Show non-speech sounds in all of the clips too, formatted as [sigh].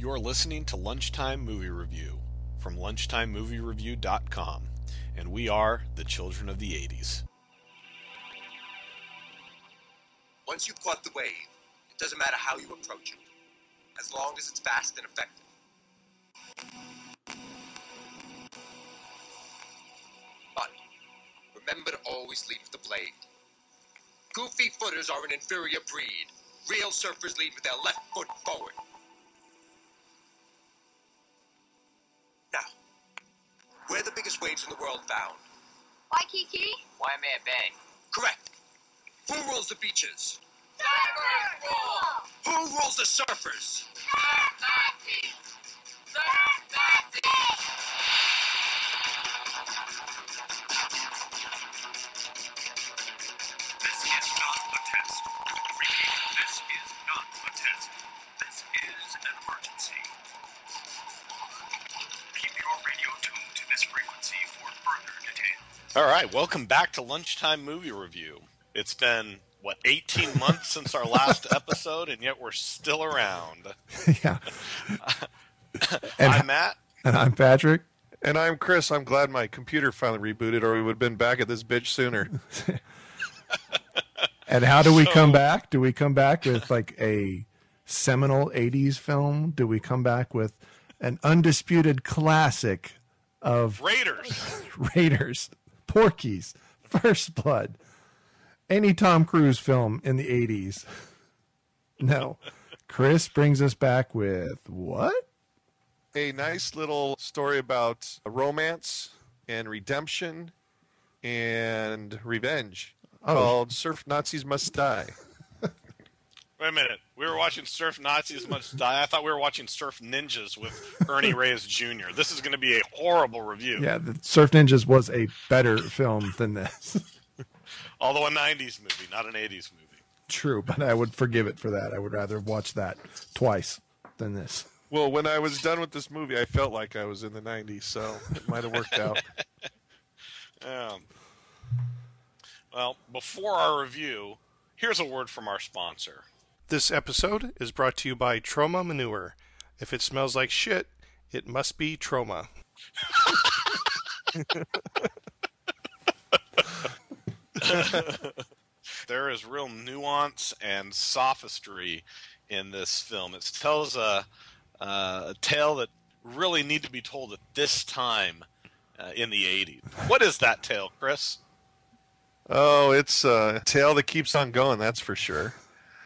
You're listening to Lunchtime Movie Review from lunchtimemoviereview.com, and we are the children of the 80s. Once you've caught the wave, it doesn't matter how you approach it, as long as it's fast and effective. But remember to always lead with the blade. Goofy footers are an inferior breed. Real surfers lead with their left foot forward. Where are the biggest waves in the world found? Waikiki? Waimea Bay. Correct. Who rules the beaches? Surfers rule! Who rules the surfers? Surf Nazis! Surf Nazis! This frequency for further details. All right, welcome back to Lunchtime Movie Review. It's been, what, 18 months [laughs] since our last episode, and yet we're still around. [laughs] yeah. [laughs] And, I'm Matt. and I'm Patrick. And I'm Chris. I'm glad my computer finally rebooted, or we would have been back at this bitch sooner. And how do we So- come back? Do we come back with like a seminal 80s film? Do we come back with an undisputed classic of Raiders. [laughs] Raiders, Porky's, First Blood, any Tom Cruise film in the 80s? No. Chris brings us back with what? A nice little story about romance and redemption and revenge Oh. called Surf Nazis Must Die. Wait a minute. We were watching Surf Nazis Must Die. I thought we were watching Surf Ninjas with Ernie Reyes Jr. This is going to be a horrible review. Yeah, the Surf Ninjas was a better film than this. [laughs] Although a 90s movie, not an 80s movie. True, but I would forgive it for that. I would rather watch that twice than this. Well, when I was done with this movie, I felt like I was in the 90s, so it might have worked out. [laughs] Um, well, before our review, here's a word from our sponsor. This episode is brought to you by Troma Manure. If it smells like shit, it must be Troma. There is real nuance and sophistry in this film. It tells a, uh, a tale that really need to be told at this time uh, in the 80s. What is that tale, Chris? Oh, it's a tale that keeps on going, that's for sure.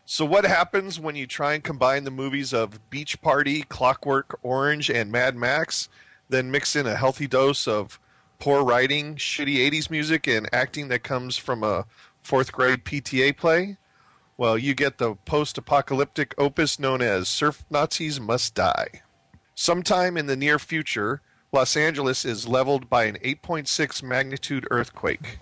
So, what happens when you try and combine the movies of Beach Party, Clockwork Orange, and Mad Max, then mix in a healthy dose of poor writing, shitty 80s music, and acting that comes from a fourth grade PTA play? Well, you get the post apocalyptic opus known as Surf Nazis Must Die. Sometime in the near future, Los Angeles is leveled by an 8.6 magnitude earthquake.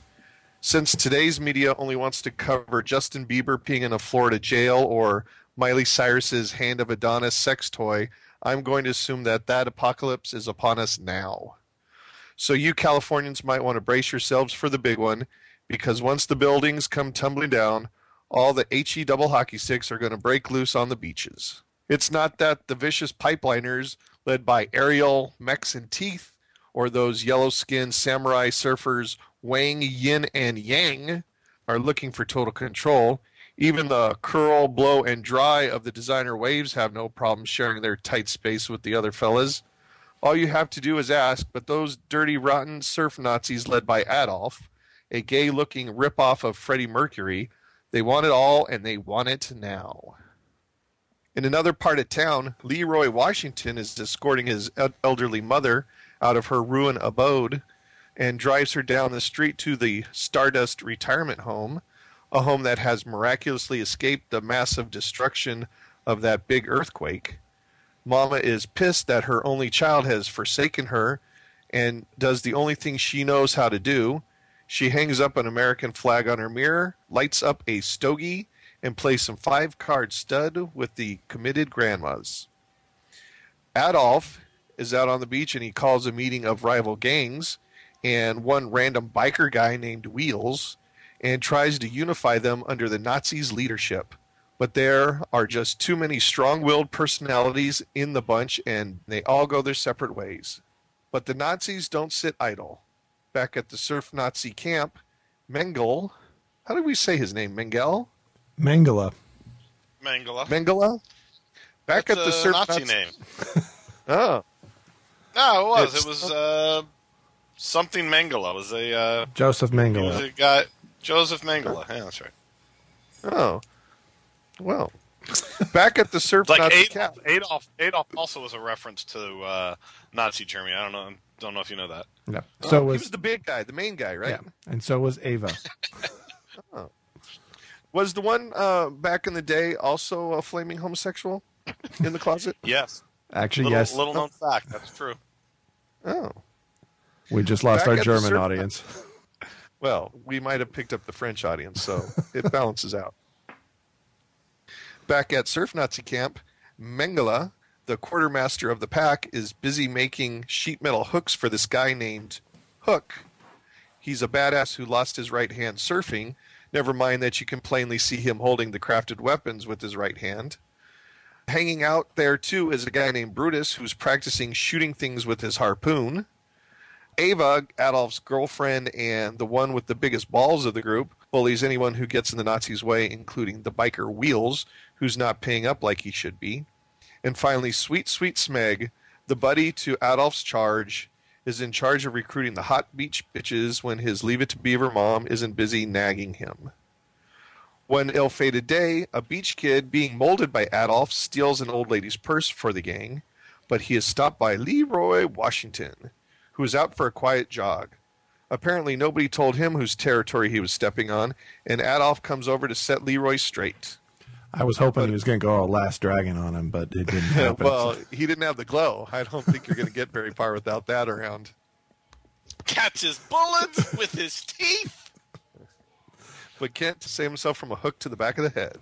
Since today's media only wants to cover Justin Bieber peeing in a Florida jail or Miley Cyrus's Hand of Adonis sex toy, I'm going to assume that that apocalypse is upon us now. So you Californians might want to brace yourselves for the big one, because once the buildings come tumbling down, all the HE double hockey sticks are going to break loose on the beaches. It's not that the vicious pipeliners, led by Ariel, Mex, and Teeth, or those yellow skinned samurai surfers Wang, Yin, and Yang, are looking for total control. Even the curl, blow, and dry of the designer waves have no problem sharing their tight space with the other fellas. All you have to do is ask, but those dirty, rotten surf Nazis led by Adolf, a gay looking ripoff of Freddie Mercury, they want it all and they want it now. In another part of town, Leroy Washington is escorting his elderly mother out of her ruined abode and drives her down the street to the Stardust Retirement Home, a home that has miraculously escaped the massive destruction of that big earthquake. Mama is pissed that her only child has forsaken her and does the only thing she knows how to do. She hangs up an American flag on her mirror, lights up a stogie, and plays some five card stud with the committed grandmas. Adolf is out on the beach and he calls a meeting of rival gangs and one random biker guy named Wheels and tries to unify them under the Nazis' leadership. But there are just too many strong willed personalities in the bunch, and they all go their separate ways. But the Nazis don't sit idle. Back at the surf Nazi camp, Mengel, how do we say his name? Mengele? Mangala. Mangala. Mengele? Back That's at the a surf Nazi name. Oh, No, it was. It's- It was uh, something Mangala. Was a uh, Joseph he was Mangala. a guy. Joseph Mangala. Yeah, that's right. oh. Well, [laughs] back at the surf like Nazi Adolf, camp. Adolf. Adolf also was a reference to uh, Nazi Germany. I don't know. Don't know if you know that. Yeah. Oh, So he was, was the big guy, the main guy, right? yeah, and so was Ava. [laughs] oh. Was the one uh, back in the day also a flaming homosexual in the closet? [laughs] Yes. Actually, Little, yes. little known fact. That's true. Oh. We just lost Back our German surf- audience. [laughs] Well, we might have picked up the French audience, so it balances out. Back at Surf Nazi Camp, Mengele, the quartermaster of the pack, is busy making sheet metal hooks for this guy named Hook. He's a badass who lost his right hand surfing. Never mind that you can plainly see him holding the crafted weapons with his right hand. Hanging out there too is a guy named Brutus who's practicing shooting things with his harpoon. Ava, Adolf's girlfriend and the one with the biggest balls of the group, bullies anyone who gets in the Nazis' way, including the biker Wheels, who's not paying up like he should be. And finally, Sweet Sweet Smeg, the buddy to Adolf's charge, is in charge of recruiting the hot beach bitches when his Leave It to Beaver mom isn't busy nagging him. One ill fated day, a beach kid being molded by Adolf steals an old lady's purse for the gang, but he is stopped by Leroy Washington, who is out for a quiet jog. Apparently, nobody told him whose territory he was stepping on, and Adolf comes over to set Leroy straight. I was hoping he was going to go all Last Dragon on him, but it didn't [laughs] happen. well, he didn't have the glow. I don't think you're going to get very far without that around. Catches bullets with his teeth. but can't save himself from a hook to the back of the head.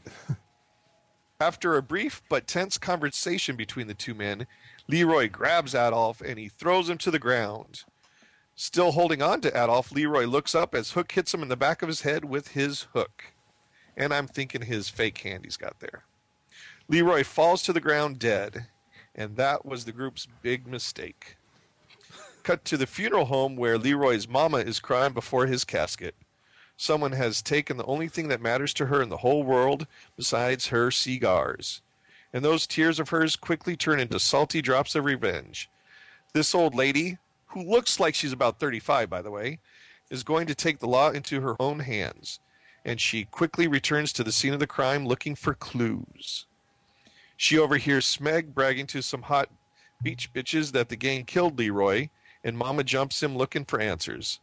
After a brief but tense conversation between the two men, Leroy grabs Adolf and he throws him to the ground. Still holding on to Adolf, Leroy looks up as Hook hits him in the back of his head with his hook. And I'm thinking his fake hand he's got there. Leroy falls to the ground dead, and that was the group's big mistake. Cut to the funeral home where Leroy's mama is crying before his casket. Someone has taken the only thing that matters to her in the whole world besides her cigars. And those tears of hers quickly turn into salty drops of revenge. This old lady, who looks like she's about 35, by the way, is going to take the law into her own hands. And she quickly returns to the scene of the crime looking for clues. She overhears Smeg bragging to some hot beach bitches that the gang killed Leroy, and Mama jumps him looking for answers.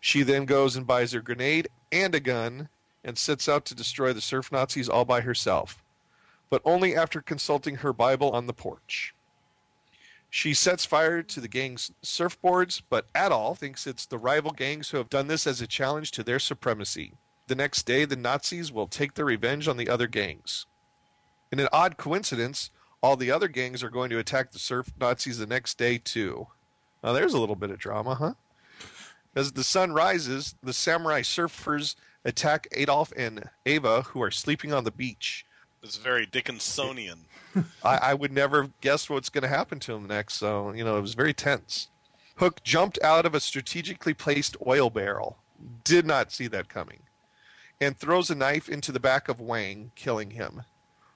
She then goes and buys a grenade and a gun and sets out to destroy the surf Nazis all by herself, but only after consulting her Bible on the porch. She sets fire to the gang's surfboards, but Adolf thinks it's the rival gangs who have done this as a challenge to their supremacy. The next day, the Nazis will take their revenge on the other gangs. In an odd coincidence, all the other gangs are going to attack the surf Nazis the next day, too. Now, there's a little bit of drama, huh? As the sun rises, the samurai surfers attack Adolf and Ava, who are sleeping on the beach. It's very Dickinsonian. [laughs] I, I would never have guessed what's going to happen to him next, so, you know, it was very tense. Hook jumped out of a strategically placed oil barrel. Did not see that coming. And throws a knife into the back of Wang, killing him.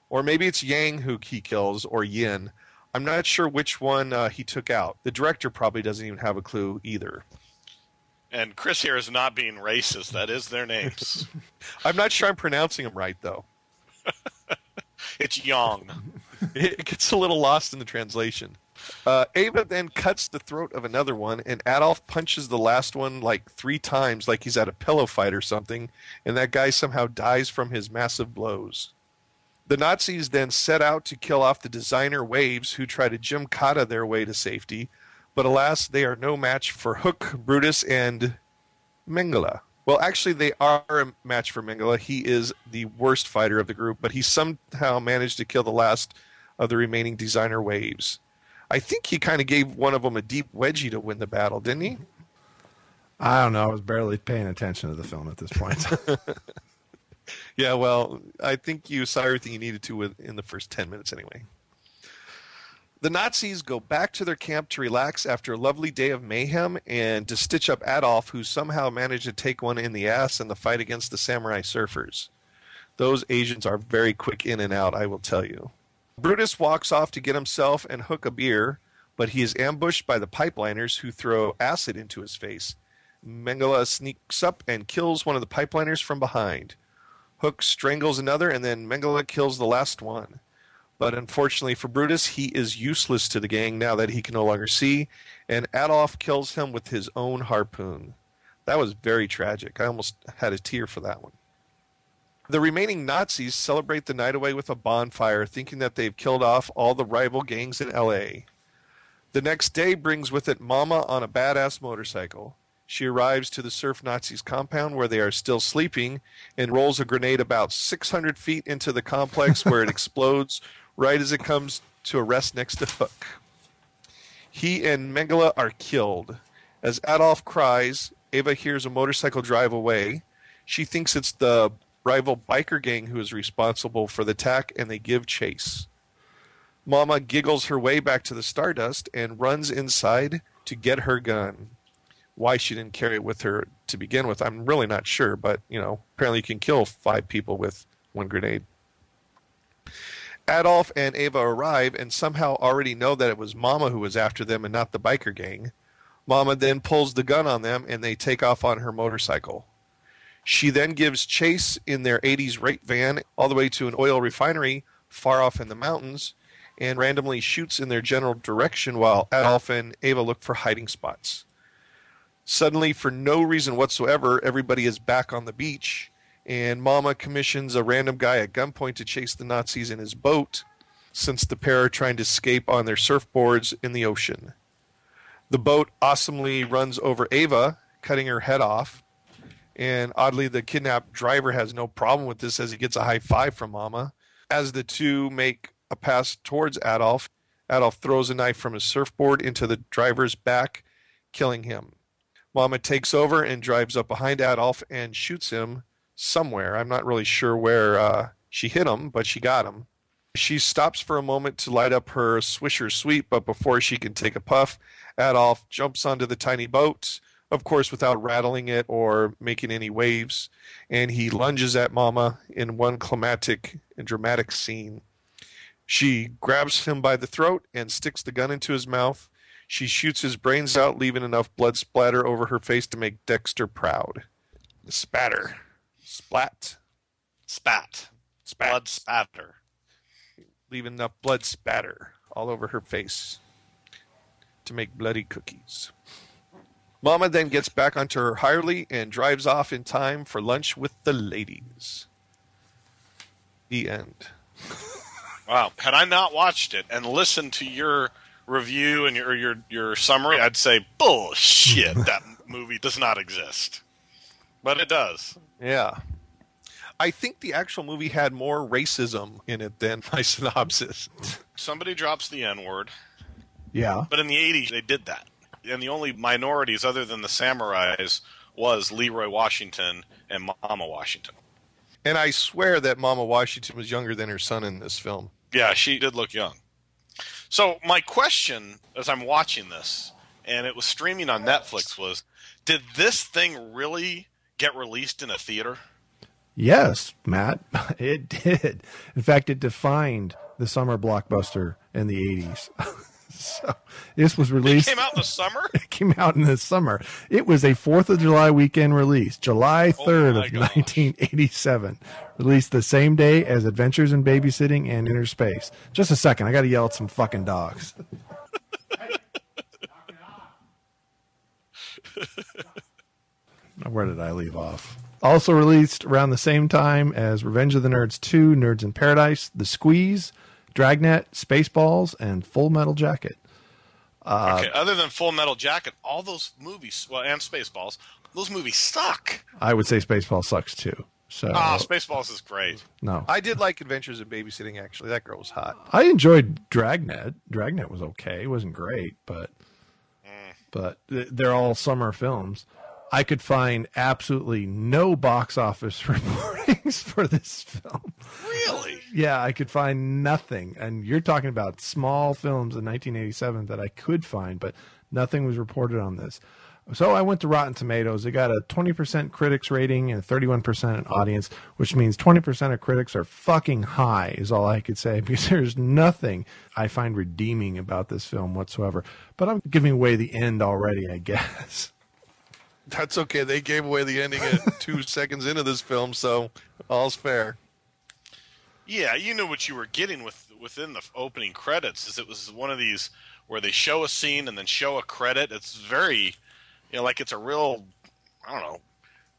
Or maybe it's Yang who he kills, or Yin. I'm not sure which one uh, he took out. The director probably doesn't even have a clue either. And Chris here is not being racist. That is their names. [laughs] I'm not sure I'm pronouncing them right, though. [laughs] it's Yang. [laughs] it gets a little lost in the translation. Uh, Ava then cuts the throat of another one, and Adolf punches the last one like three times, like he's at a pillow fight or something, and that guy somehow dies from his massive blows. The Nazis then set out to kill off the designer Waves, who try to Gymkata their way to safety, but alas, they are no match for Hook, Brutus, and Mengele. Well, actually, they are a match for Mengele. He is the worst fighter of the group, but he somehow managed to kill the last of the remaining designer waves. I think he kind of gave one of them a deep wedgie to win the battle, didn't he? I don't know. I was barely paying attention to the film at this point. [laughs] Yeah, well, I think you saw everything you needed to with, in the first 10 minutes anyway. The Nazis go back to their camp to relax after a lovely day of mayhem and to stitch up Adolf, who somehow managed to take one in the ass in the fight against the samurai surfers. Those Asians are very quick in and out, I will tell you. Brutus walks off to get himself and Hook a beer, but he is ambushed by the pipeliners who throw acid into his face. Mengele sneaks up and kills one of the pipeliners from behind. Hook strangles another, and then Mengele kills the last one. But unfortunately for Brutus, he is useless to the gang now that he can no longer see, and Adolf kills him with his own harpoon. That was very tragic. I almost had a tear for that one. The remaining Nazis celebrate the night away with a bonfire, thinking that they've killed off all the rival gangs in LA. The next day brings with it Mama on a badass motorcycle. She arrives to the Surf Nazis compound where they are still sleeping and rolls a grenade about 600 feet into the complex where it [laughs] explodes right as it comes to a rest next to Hook. He and Mengele are killed. As Adolf cries, Ava hears a motorcycle drive away. She thinks it's the rival biker gang who is responsible for the attack and they give chase. Mama giggles her way back to the Stardust and runs inside to get her gun. Why she didn't carry it with her to begin with, I'm really not sure, but you know, apparently you can kill five people with one grenade. Adolf and Ava arrive and somehow already know that it was Mama who was after them and not the biker gang. Mama then pulls the gun on them and they take off on her motorcycle. She then gives chase in their 80s rape van all the way to an oil refinery far off in the mountains and randomly shoots in their general direction while Adolf and Ava look for hiding spots. Suddenly, for no reason whatsoever, everybody is back on the beach, and Mama commissions a random guy at gunpoint to chase the Nazis in his boat, since the pair are trying to escape on their surfboards in the ocean. The boat awesomely runs over Ava, cutting her head off, and oddly, the kidnapped driver has no problem with this as he gets a high five from Mama. As the two make a pass towards Adolf, Adolf throws a knife from his surfboard into the driver's back, killing him. Mama takes over and drives up behind Adolf and shoots him somewhere. I'm not really sure where uh, she hit him, but she got him. She stops for a moment to light up her Swisher Sweet, but before she can take a puff, Adolf jumps onto the tiny boat, of course, without rattling it or making any waves, and he lunges at Mama in one climatic and dramatic scene. She grabs him by the throat and sticks the gun into his mouth. She shoots his brains out, leaving enough blood splatter over her face to make Dexter proud. Spatter. Splat. Spat. Spat. Blood spatter. Leaving enough blood spatter all over her face to make bloody cookies. Mama then gets back onto her Harley and drives off in time for lunch with the ladies. The end. Wow. Had I not watched it and listened to your review and your your your summary, I'd say bullshit. that movie does not exist, but it does. Yeah. I think the actual movie had more racism in it than my [laughs] synopsis. Somebody drops the N word, Yeah. but in the '80s they did that, and the only minorities other than the samurais was Leroy Washington and Mama Washington. And I swear that Mama Washington was younger than her son in this film. Yeah, she did look young. So my question as I'm watching this, and it was streaming on Netflix, was did this thing really get released in a theater? Yes, Matt, [laughs] it did. In fact, it defined the summer blockbuster in the 80s. [laughs] so this was released. It came out in the summer? [laughs] It came out in the summer. It was a 4th of July weekend release, July 3rd my of gosh. 1987. Released the same day as Adventures in Babysitting and Innerspace. Just a second, I got to yell at some fucking dogs. Now, Where did I leave off? Also released around the same time as Revenge of the Nerds 2, Nerds in Paradise, The Squeeze, Dragnet, Spaceballs, and Full Metal Jacket. okay, other than Full Metal Jacket, all those movies, well, and Spaceballs, those movies suck. I would say Spaceballs sucks too. So Ah, Spaceballs is great. no, I did like Adventures in Babysitting, actually. That girl was hot. I enjoyed Dragnet. Dragnet was okay. It wasn't great, but but th- they're all summer films. I could find absolutely no box office [laughs] reporting ratings for this film. Really? Yeah, I could find nothing. And you're talking about small films in 1987 that I could find, but nothing was reported on this. So I went to Rotten Tomatoes. It got a 20% critics rating and 31% audience, which means 20% of critics are fucking high, is all I could say, [laughs] because there's nothing I find redeeming about this film whatsoever. But I'm giving away the end already, I guess. [laughs] That's okay. They gave away the ending at [laughs] two seconds into this film, so all's fair. Yeah, you knew what you were getting with within the opening credits. Is it was one of these where they show a scene and then show a credit. It's very, you know, like it's a real, I don't know,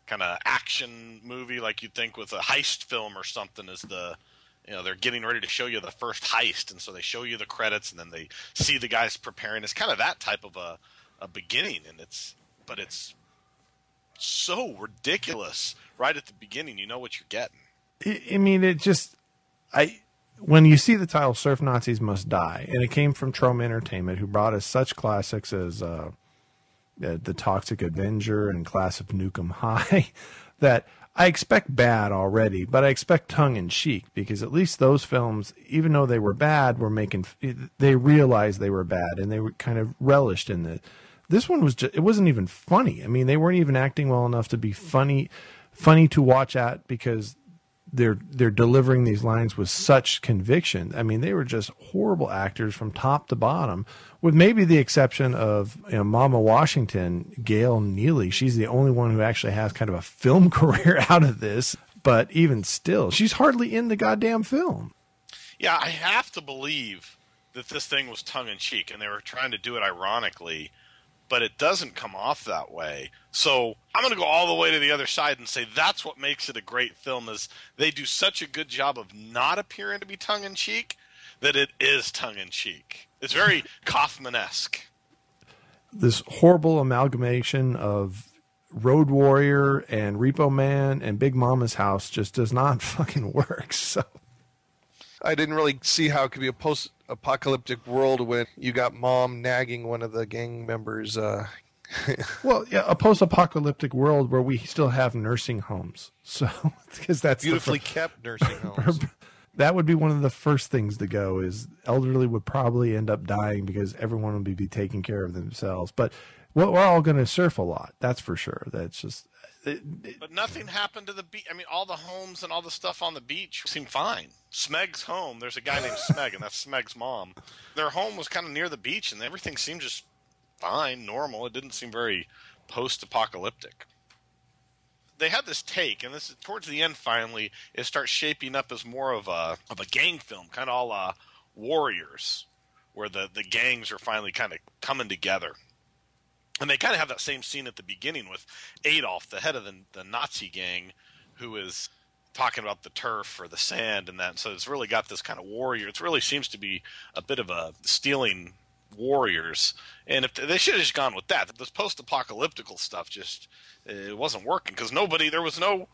kind of action movie, like you'd think with a heist film or something. Is the, you know, they're getting ready to show you the first heist, and so they show you the credits, and then they see the guys preparing. It's kind of that type of a, a beginning, and it's, but it's so ridiculous right at the beginning. You know what you're getting. I mean, it just, I, when you see the title "Surf Nazis Must Die," and it came from Troma Entertainment, who brought us such classics as uh, uh, the Toxic Avenger and Class of Nuke 'Em High, [laughs] that I expect bad already, but I expect tongue in cheek because at least those films, even though they were bad, were making they realized they were bad and they were kind of relished in it. This one was just, it wasn't even funny. I mean, they weren't even acting well enough to be funny, funny to watch at because they're they're delivering these lines with such conviction. I mean, they were just horrible actors from top to bottom, with maybe the exception of you know, Mama Washington, Gail Neely. She's the only one who actually has kind of a film [laughs] career out of this. But even still, she's hardly in the goddamn film. Yeah, I have to believe that this thing was tongue in cheek and they were trying to do it ironically, but it doesn't come off that way. So I'm going to go all the way to the other side and say that's what makes it a great film is they do such a good job of not appearing to be tongue in cheek that it is tongue in cheek. It's very [laughs] Kaufman esque. This horrible amalgamation of Road Warrior and Repo Man and Big Mama's House just does not [laughs] fucking work. So I didn't really see how it could be a post-apocalyptic world when you got mom nagging one of the gang members. Uh, [laughs] Well, yeah, a post-apocalyptic world where we still have nursing homes. [laughs] So, because that's beautifully kept nursing [laughs] homes. that would be one of the first things to go. Is elderly would probably end up dying because everyone would be taking care of themselves. But we're we're all going to surf a lot. That's for sure. That's just But nothing happened to the beach. I mean, all the homes and all the stuff on the beach seemed fine. Smeg's home, there's a guy named [laughs] Smeg, and that's Smeg's mom. Their home was kind of near the beach, and everything seemed just fine, normal. It didn't seem very post apocalyptic. They had this take, and this is towards the end. Finally, it starts shaping up as more of a of a gang film, kind of all uh, Warriors, where the the gangs are finally kind of coming together. And they kind of have that same scene at the beginning with Adolf, the head of the, the Nazi gang, who is talking about the turf or the sand and that. So it's really got this kind of warrior. It really seems to be a bit of a stealing warriors. And if they should have just gone with that, this post-apocalyptical stuff just it wasn't working because nobody there was no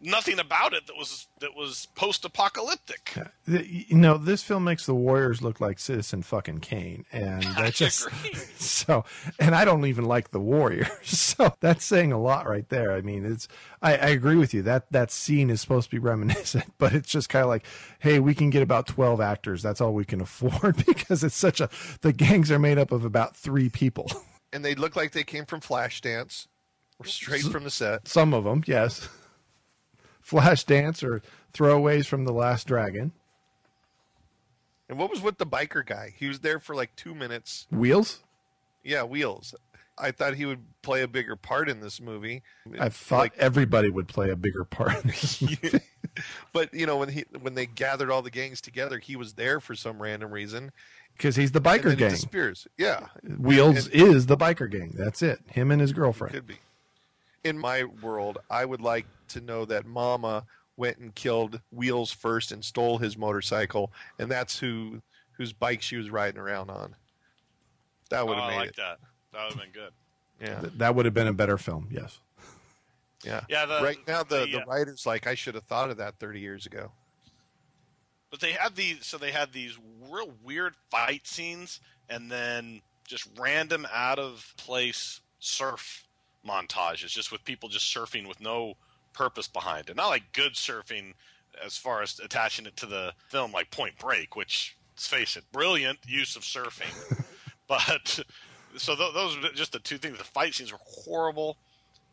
nothing about it that was that was post-apocalyptic. you know, this film makes the Warriors look like Citizen fucking Kane, and [laughs] that's just agree. [laughs] so. And I don't even like the Warriors, [laughs] so that's saying a lot right there. I mean, it's I, I agree with you that that scene is supposed to be reminiscent, but it's just kind of like, hey, we can get about twelve actors. That's all we can afford because it's such a the gangs are made up of about three people. and they look like they came from Flashdance, or straight from the set. Some of them, yes. Flash dance or throwaways from the Last Dragon. And what was with the biker guy? He was there for like two minutes. Wheels. Yeah, Wheels. I thought he would play a bigger part in this movie. I thought everybody would play a bigger part. in this [laughs] movie. but you know when he when they gathered all the gangs together, he was there for some random reason. because he's the biker then he gang. disappears. Yeah, Wheels And- is the biker gang. That's it. Him and his girlfriend. could be. In my world, I would like to know that Mama went and killed Wheels first and stole his motorcycle, and that's who whose bike she was riding around on. That Oh, would have I made like it. that. That would have been good. Yeah, Th- That would have been a better film. Yes. yeah. Yeah, the, right now, the, the, the uh, writers like I should have thought of that thirty years ago. But they had these, so they had these real weird fight scenes, and then just random out of place surf montages, just with people just surfing with no purpose behind it. Not like good surfing as far as attaching it to the film like Point Break, which let's face it, brilliant use of surfing. [laughs] but so th- those are just the two things. The fight scenes were horrible,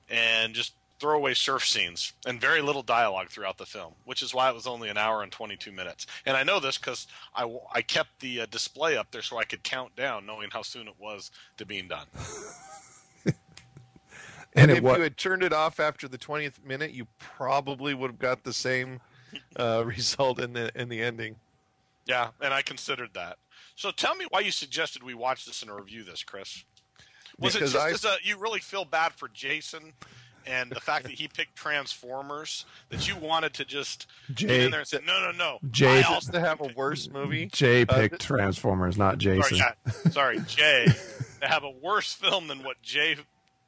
and just throwaway surf scenes and very little dialogue throughout the film, which is why it was only an hour and 22 minutes. And I know this because I, w- I kept the uh, display up there so I could count down, knowing how soon it was to being done. [laughs] And if was you had turned it off after the 20th minute, you probably would have got the same uh, [laughs] result in the in the ending. Yeah, and I considered that. So tell me why you suggested we watch this and review this, Chris. Was Because it just I- a, you really feel bad for Jason and the fact that he picked Transformers that you wanted to just get Jay in there and say, no, no, no. Jay- I also To have a worse [laughs] movie, Jay Uh, picked Transformers, not Jason. Sorry, yeah, sorry, [laughs] Jay. to have a worse film than what Jay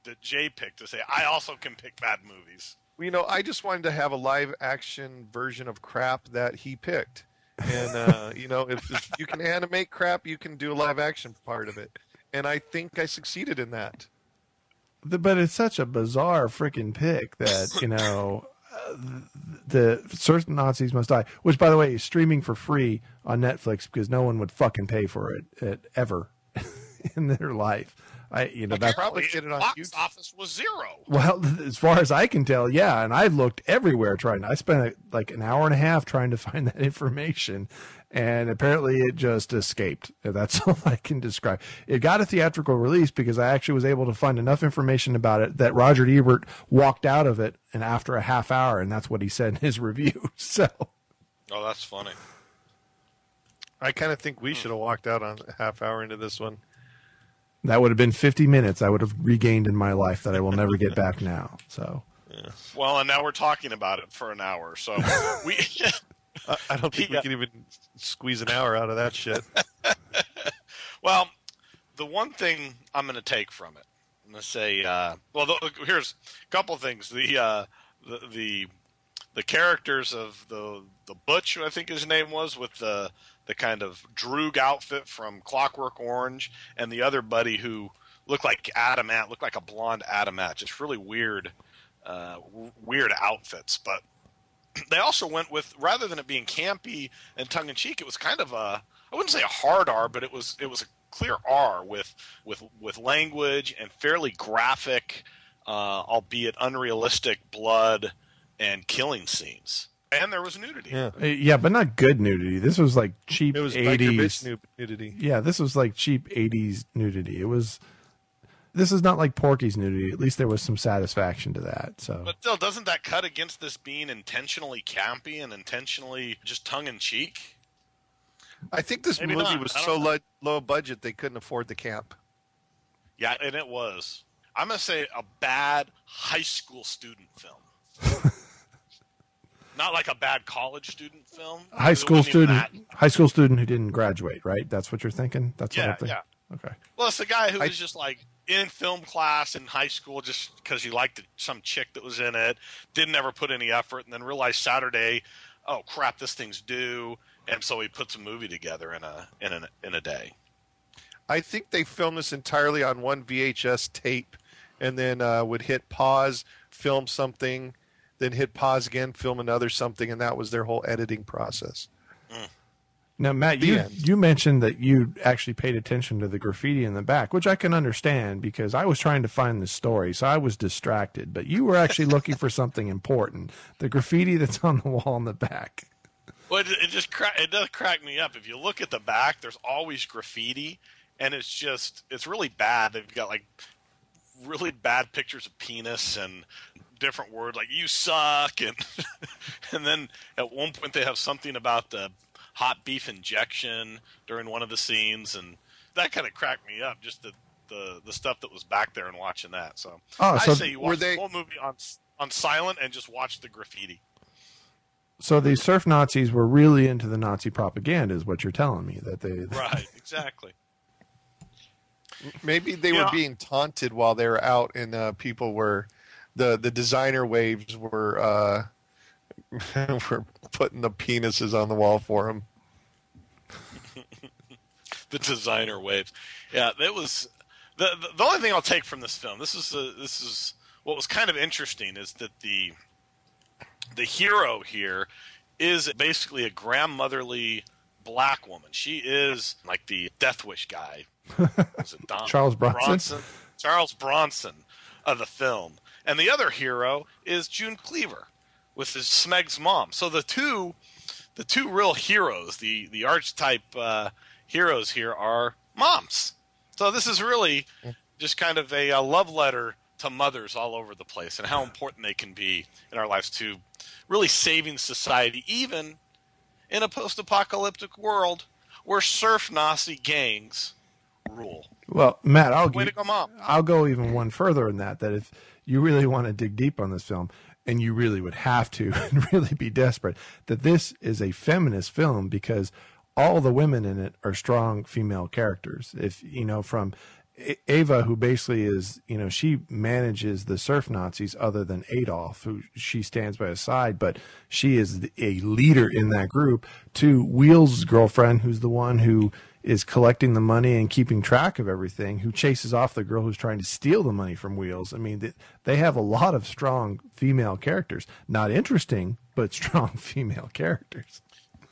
that Jay picked to say, I also can pick bad movies. Well, you know, I just wanted to have a live action version of crap that he picked. And uh, [laughs] you know, if, if you can animate crap, you can do a live action part of it. And I think I succeeded in that. The- but it's such a bizarre freaking pick that you know uh, the certain Nazis must die. Which, by the way, is streaming for free on Netflix because no one would fucking pay for it, it ever [laughs] in their life. I, you know, that probably get it on box YouTube. office was zero. well, [laughs] as far as I can tell, yeah. And I looked everywhere trying. I spent uh, like an hour and a half trying to [laughs] find that information, and apparently it just escaped. That's [laughs] all I can describe. It got a theatrical release because I actually was able to find enough information about it that Roger Ebert walked out of it, and after a half hour, and that's what he said in his review. So Oh, that's funny. I kind of think we hmm. should have walked out on a half hour into this one. That would have been 50 minutes I would have regained in my life that I will never get back [laughs] now. So Well, and now we're talking about it for an hour. So [laughs] we I, I don't think Yeah. we can even squeeze an hour out of that shit. [laughs] Well, the one thing I'm going to take from it, I'm going to say, uh, well, the, here's a couple things. The, uh, the the the characters of the the Butch, I think his name was, with the the kind of droog outfit from Clockwork Orange, and the other buddy who looked like Adam Ant, looked like a blonde Adam Ant, just really weird, uh, w- weird outfits, but. [clears throat] They also went with rather than it being campy and tongue in cheek, it was kind of a I wouldn't say a hard R, but it was it was a clear R with with with language and fairly graphic, uh, albeit unrealistic blood and killing scenes. And there was nudity. Yeah. Uh, yeah, but not good nudity. This was like cheap It was biker 80s. bitch nudity. Yeah, this was like cheap 80s nudity. It was this is not like Porky's nudity. At least there was some satisfaction to that. So But still, doesn't that cut against this being intentionally campy and intentionally just tongue in cheek? I think this Maybe movie not. was so low, low budget they couldn't afford the camp. Yeah, and it was. I'm gonna say a bad high school student film. [laughs] Not like a bad college student film. high school student high school student who didn't graduate, right? That's what you're thinking? That's what Yeah, I'm thinking. yeah. Okay. Well, it's the guy who I- was just like in film class in high school just because he liked it, some chick that was in it, didn't ever put any effort, and then realized Saturday, oh crap, this thing's due, and so he puts a movie together in a in a in a day. I think they filmed this entirely on one VHS tape, and then uh, would hit pause, film something, then hit pause again, film another something, and that was their whole editing process. Now, Matt, The you end. you mentioned that you actually paid attention to the graffiti in the back, which I can understand because I was trying to find the story, so I was distracted. But you were actually looking for something important: the graffiti that's on the wall in the back. Well, it, it just cra- it does crack me up. If you look at the back, there's always graffiti, and it's just it's really bad. They've got like really bad pictures of penis and different word like "you suck," and [laughs] and then at one point they have something about the hot beef injection during one of the scenes, and that kind of cracked me up. Just the the the stuff that was back there and watching that. So, Oh, so I say you watch they- the whole movie on on silent and just watch the graffiti. So the surf Nazis were really into the Nazi propaganda, is what you're telling me. That they [laughs] Right, exactly. Maybe they Yeah. were being taunted while they were out, and uh, people were the the designer waves were uh, [laughs] were putting the penises on the wall for him. [laughs] the designer waves. Yeah, that was the, the the only thing I'll take from this film. This is uh this is what was kind of interesting is that the the hero here is basically a grandmotherly black woman. She is like the Death Wish guy. [laughs] Was it Don- Charles Bronson? Charles Bronson of the film. And the other hero is June Cleaver with his Smeg's mom. So the two the two real heroes, the the archetype uh, heroes here are moms. So this is really just kind of a, a love letter to mothers all over the place and how important they can be in our lives to really saving society, even in a post-apocalyptic world where surf Nazi gangs rule. Well, Matt, I'll Way to go, Mom. I'll go even one further in that. That if you really want to dig deep on this film, and you really would have to, [laughs] and really be desperate, that this is a feminist film because all the women in it are strong female characters. If you know from Ava, who basically is, you know, she manages the surf Nazis other than Adolf, who she stands by his side, but she is a leader in that group. To Wheels' girlfriend, who's the one who is collecting the money and keeping track of everything, who chases off the girl who's trying to steal the money from Wheels. I mean, they, they have a lot of strong female characters. Not interesting, but strong [laughs] female characters.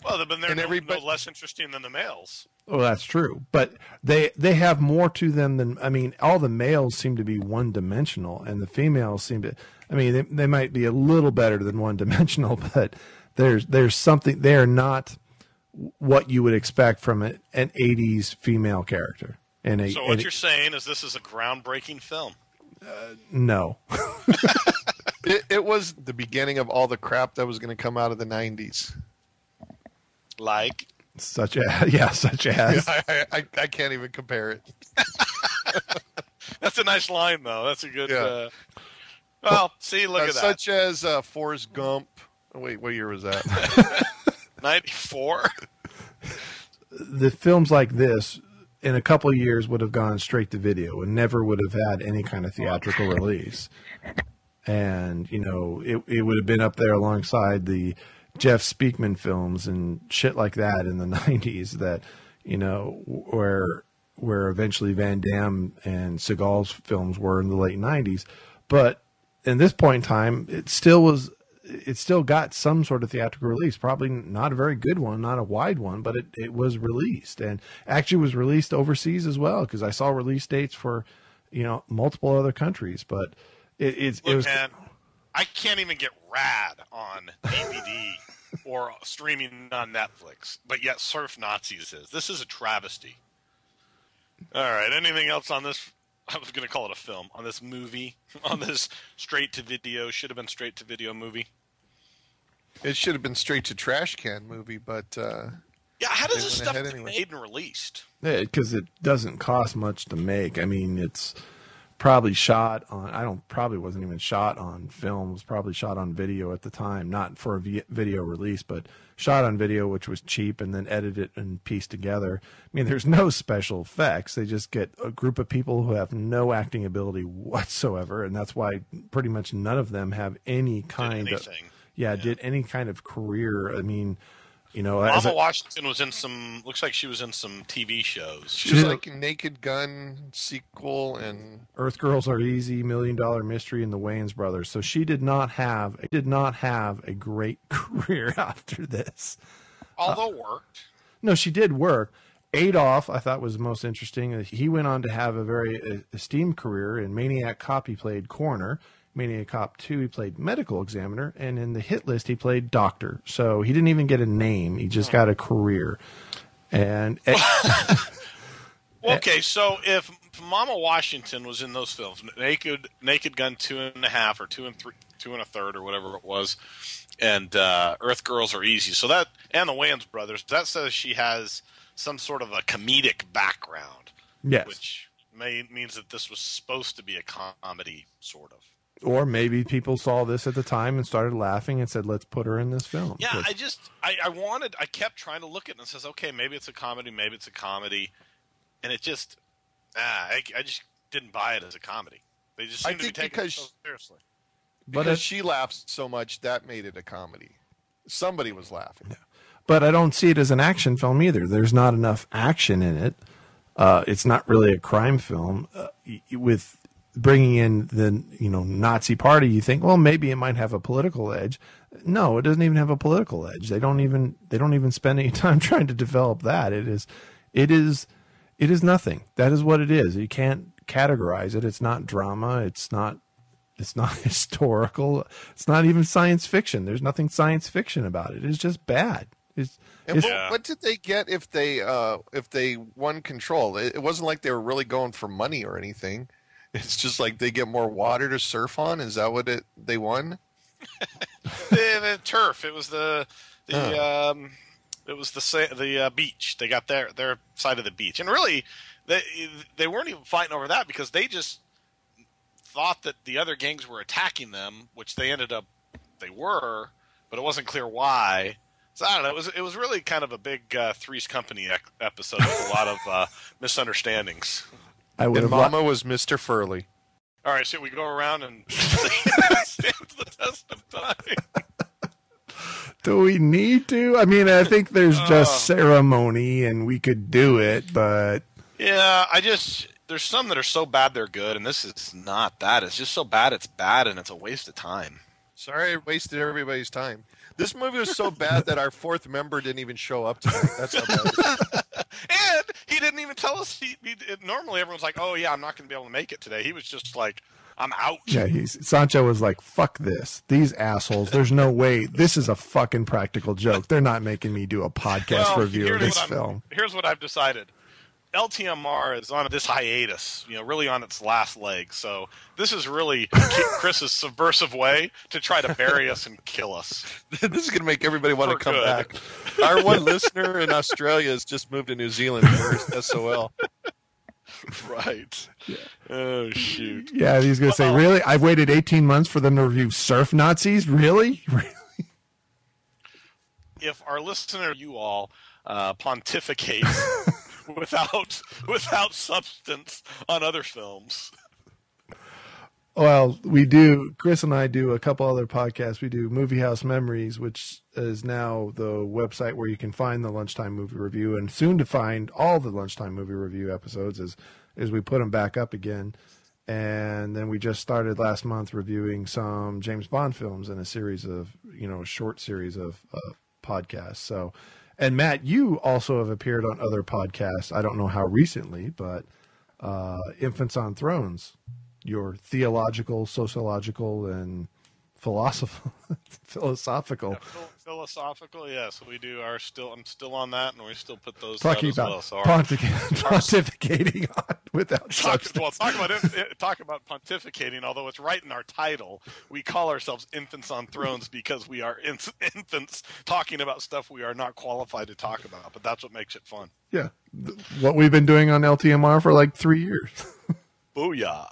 Well, they've been there And no, everybody- no less interesting than the males. Well, that's true, but they they have more to them than I mean. All the males seem to be one dimensional, and the females seem to. I mean, they, they might be a little better than one dimensional, [laughs] but there's there's something they are not what you would expect from a, an '80s female character. And a, So what and a- you're saying is this is a groundbreaking film. no, [laughs] It, it was the beginning of all the crap that was going to come out of the 90s. Like such a [laughs] yeah, such as [laughs] I, I, I, I can't even compare it. that's a nice line though. That's a good. Yeah. Uh, well, see, look Uh, at that. such as uh, Forrest Gump. Oh, wait, what year was that? Ninety four. the films like this in a couple years would have gone straight to video and never would have had any kind of theatrical release. And, you know, it, it would have been up there alongside the Jeff Speakman films and shit like that in the [laughs] 90s that, you know, where where eventually Van Damme and Seagal's films were in the late 90s. But in this point in time, it still was it still got some sort of theatrical release. Probably not a very good one, not a wide one, but it, it was released and actually was released overseas as well because I saw release dates for you know multiple other countries. But it, it's it Look, was man, I can't even get Rad on DVD [laughs] or streaming on Netflix, but yet Surf Nazis is. This is a travesty. All right. Anything else on this? [laughs] I was going to call it a film. On this movie, [laughs] on this straight to video, should have been straight to video movie. it should have been straight to trash can movie, but uh, Yeah, how does this stuff ahead get anyway. made and released? because it doesn't cost much to make. I mean, it's probably shot on. I don't probably wasn't even shot on film. It was probably shot on video at the time, not for a video release, but shot on video, which was cheap, and then edited and pieced together. I mean, there's no special effects. They just get a group of people who have no acting ability whatsoever, and that's why pretty much none of them have any kind of anything. yeah, did any kind of career. I mean, you know, as Mama a- Washington was in some. Looks like she was in some TV shows. she was She's- like Naked Gun sequel, and Earth Girls Are Easy, Million Dollar Mystery, and the Wayans Brothers. So she did not have did not have a great [laughs] career after this. Although worked. No, she did work. Adolf, I thought was most interesting. He went on to have a very uh, esteemed career. In Maniac Cop, he played coroner. Maniac Cop 2, he played medical examiner. And in the hit list, he played doctor. So he didn't even get a name. He just got a career. And [laughs] Okay, so if Mama Washington was in those films, Naked Naked Gun two and a half or two and three two and a third or whatever it was, and uh, Earth Girls are easy. So that and the Wayans brothers, that says she has some sort of a comedic background, yes. which may means that this was supposed to be a comedy, sort of. Or maybe people saw this at the time and started laughing and said, let's put her in this film. Yeah, 'Cause- I just I, I wanted I kept trying to look at it and says, okay, maybe it's a comedy, maybe it's a comedy, and it just ah, I, I just didn't buy it as a comedy. They just I seem to be think taking because- it so seriously. but because it- she laughs so much, that made it a comedy. Somebody was laughing. but I don't see it as an action film either. There's not enough action in it. Uh, it's not really a crime film uh, with bringing in the you know Nazi party, you think, well, maybe it might have a political edge. No, it doesn't even have a political edge. They don't even they don't even spend any [laughs] time trying to develop that. It is it is it is nothing. That is what it is. You can't categorize it. It's not drama. It's not it's not [laughs] historical. It's not even science fiction. There's nothing science fiction about it. It's just bad. It's, And it's what, what did they get if they uh, if they won control? It, it wasn't like they were really going for money or anything. [laughs] It's just like they get more water to surf on. Is that what it they won? [laughs] the, the turf. It was the the um, it was the the uh, beach. They got their their side of the beach, and really, they they weren't even fighting over that because they just thought that the other gangs were attacking them, which they ended up they were, but it wasn't clear why. So I don't know. It was it was really kind of a big uh, Three's Company ec- episode with a lot of uh, misunderstandings. I would And have. li- Mama was Mister Furley. All right, should we go around and [laughs] stands the test of time? [laughs] Do we need to? I mean, I think there's Uh. just ceremony, and we could do it, but Yeah, I just there's some that are so bad they're good, and this is not that. It's just so bad it's bad, and it's a waste of time. Sorry, I wasted everybody's time. This movie was so bad that our fourth member didn't even show up tonight. That's how bad. [laughs] And he didn't even tell us. He, he normally everyone's like, "Oh yeah, I'm not going to be able to make it today." He was just like, "I'm out." yeah, he's Sancho was like, "Fuck this, these assholes." There's no way this is a fucking practical joke. They're not making me do a podcast Well, review of this I'm- film. Here's what I've decided. LTMR is on this hiatus, you know, really on its last leg. So this is really [laughs] Chris's subversive way to try to bury us and kill us. [laughs] this is going to make everybody want to come good. back. Our one listener in Australia has just moved to New Zealand for SOL. [laughs] Right. Oh shoot. Yeah, he's gonna say, "Really? I've waited 18 months for them to review Surf Nazis. Really? if our listener, you all, uh, pontificates [laughs] without without substance on other films, Well, we do. Chris and I do a couple other podcasts. We do Movie House Memories, which is now the website where you can find the lunchtime movie review, and soon to find all the lunchtime movie review episodes as as we put them back up again. And then we just started last month reviewing some James Bond films in a series of you know short series of uh, podcasts. So, and Matt, you also have appeared on other podcasts. I don't know how recently, but uh, Infants on Thrones your theological, sociological, and [laughs] philosophical, philosophical. Phil- philosophical, yes, we do. Are still, I'm still on that, and we still put those Talking about well. So our- pontificating on [laughs] without talk, substance. well, talk about it, eh, talk about pontificating. Although it's right in our title, we call ourselves infants on thrones because we are in, [laughs] infants talking about stuff we are not qualified to talk about. But that's what makes it fun. Yeah, what we've been doing on LTMR for like three years. Booyah!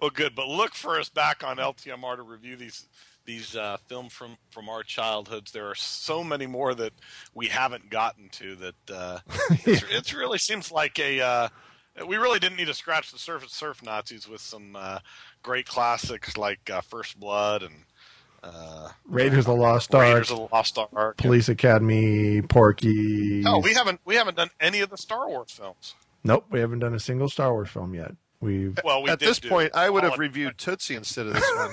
Well, good. But look for us back on LTMR to review these these uh, film from from our childhoods. There are so many more that we haven't gotten to. That uh, [laughs] it's, it's really seems like a. Uh, we really didn't need to scratch the surface surf Nazis with some uh, great classics like uh, First Blood and uh, Raiders of the Lost Ark, Raiders of the Lost Ark. Police Academy, Porky. No, we haven't we haven't done any of the Star Wars films. Nope, we haven't done a single Star Wars film yet. We've Well, we At this point, I would have Colin- reviewed Tootsie instead of this one.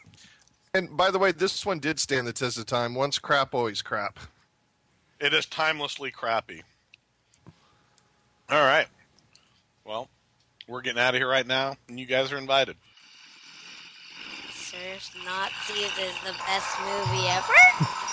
[laughs] and by the way, this one did stand the test of time. Once crap, always crap. It is timelessly crappy. All right. Well, we're getting out of here right now, and you guys are invited. Surf Nazis is the best movie ever. [laughs]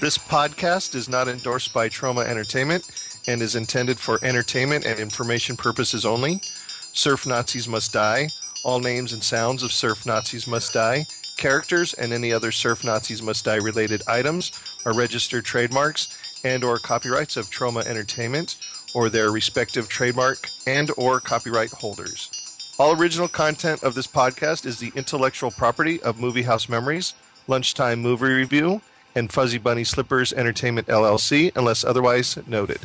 This podcast is not endorsed by Troma Entertainment and is intended for entertainment and information purposes only. Surf Nazis Must Die. All names and sounds of Surf Nazis Must Die. Characters and any other Surf Nazis Must Die related items are registered trademarks and or copyrights of Troma Entertainment or their respective trademark and or copyright holders. All original content of this podcast is the intellectual property of Movie House Memories, Lunchtime Movie Review, and Fuzzy Bunny Slippers Entertainment LLC, unless otherwise noted.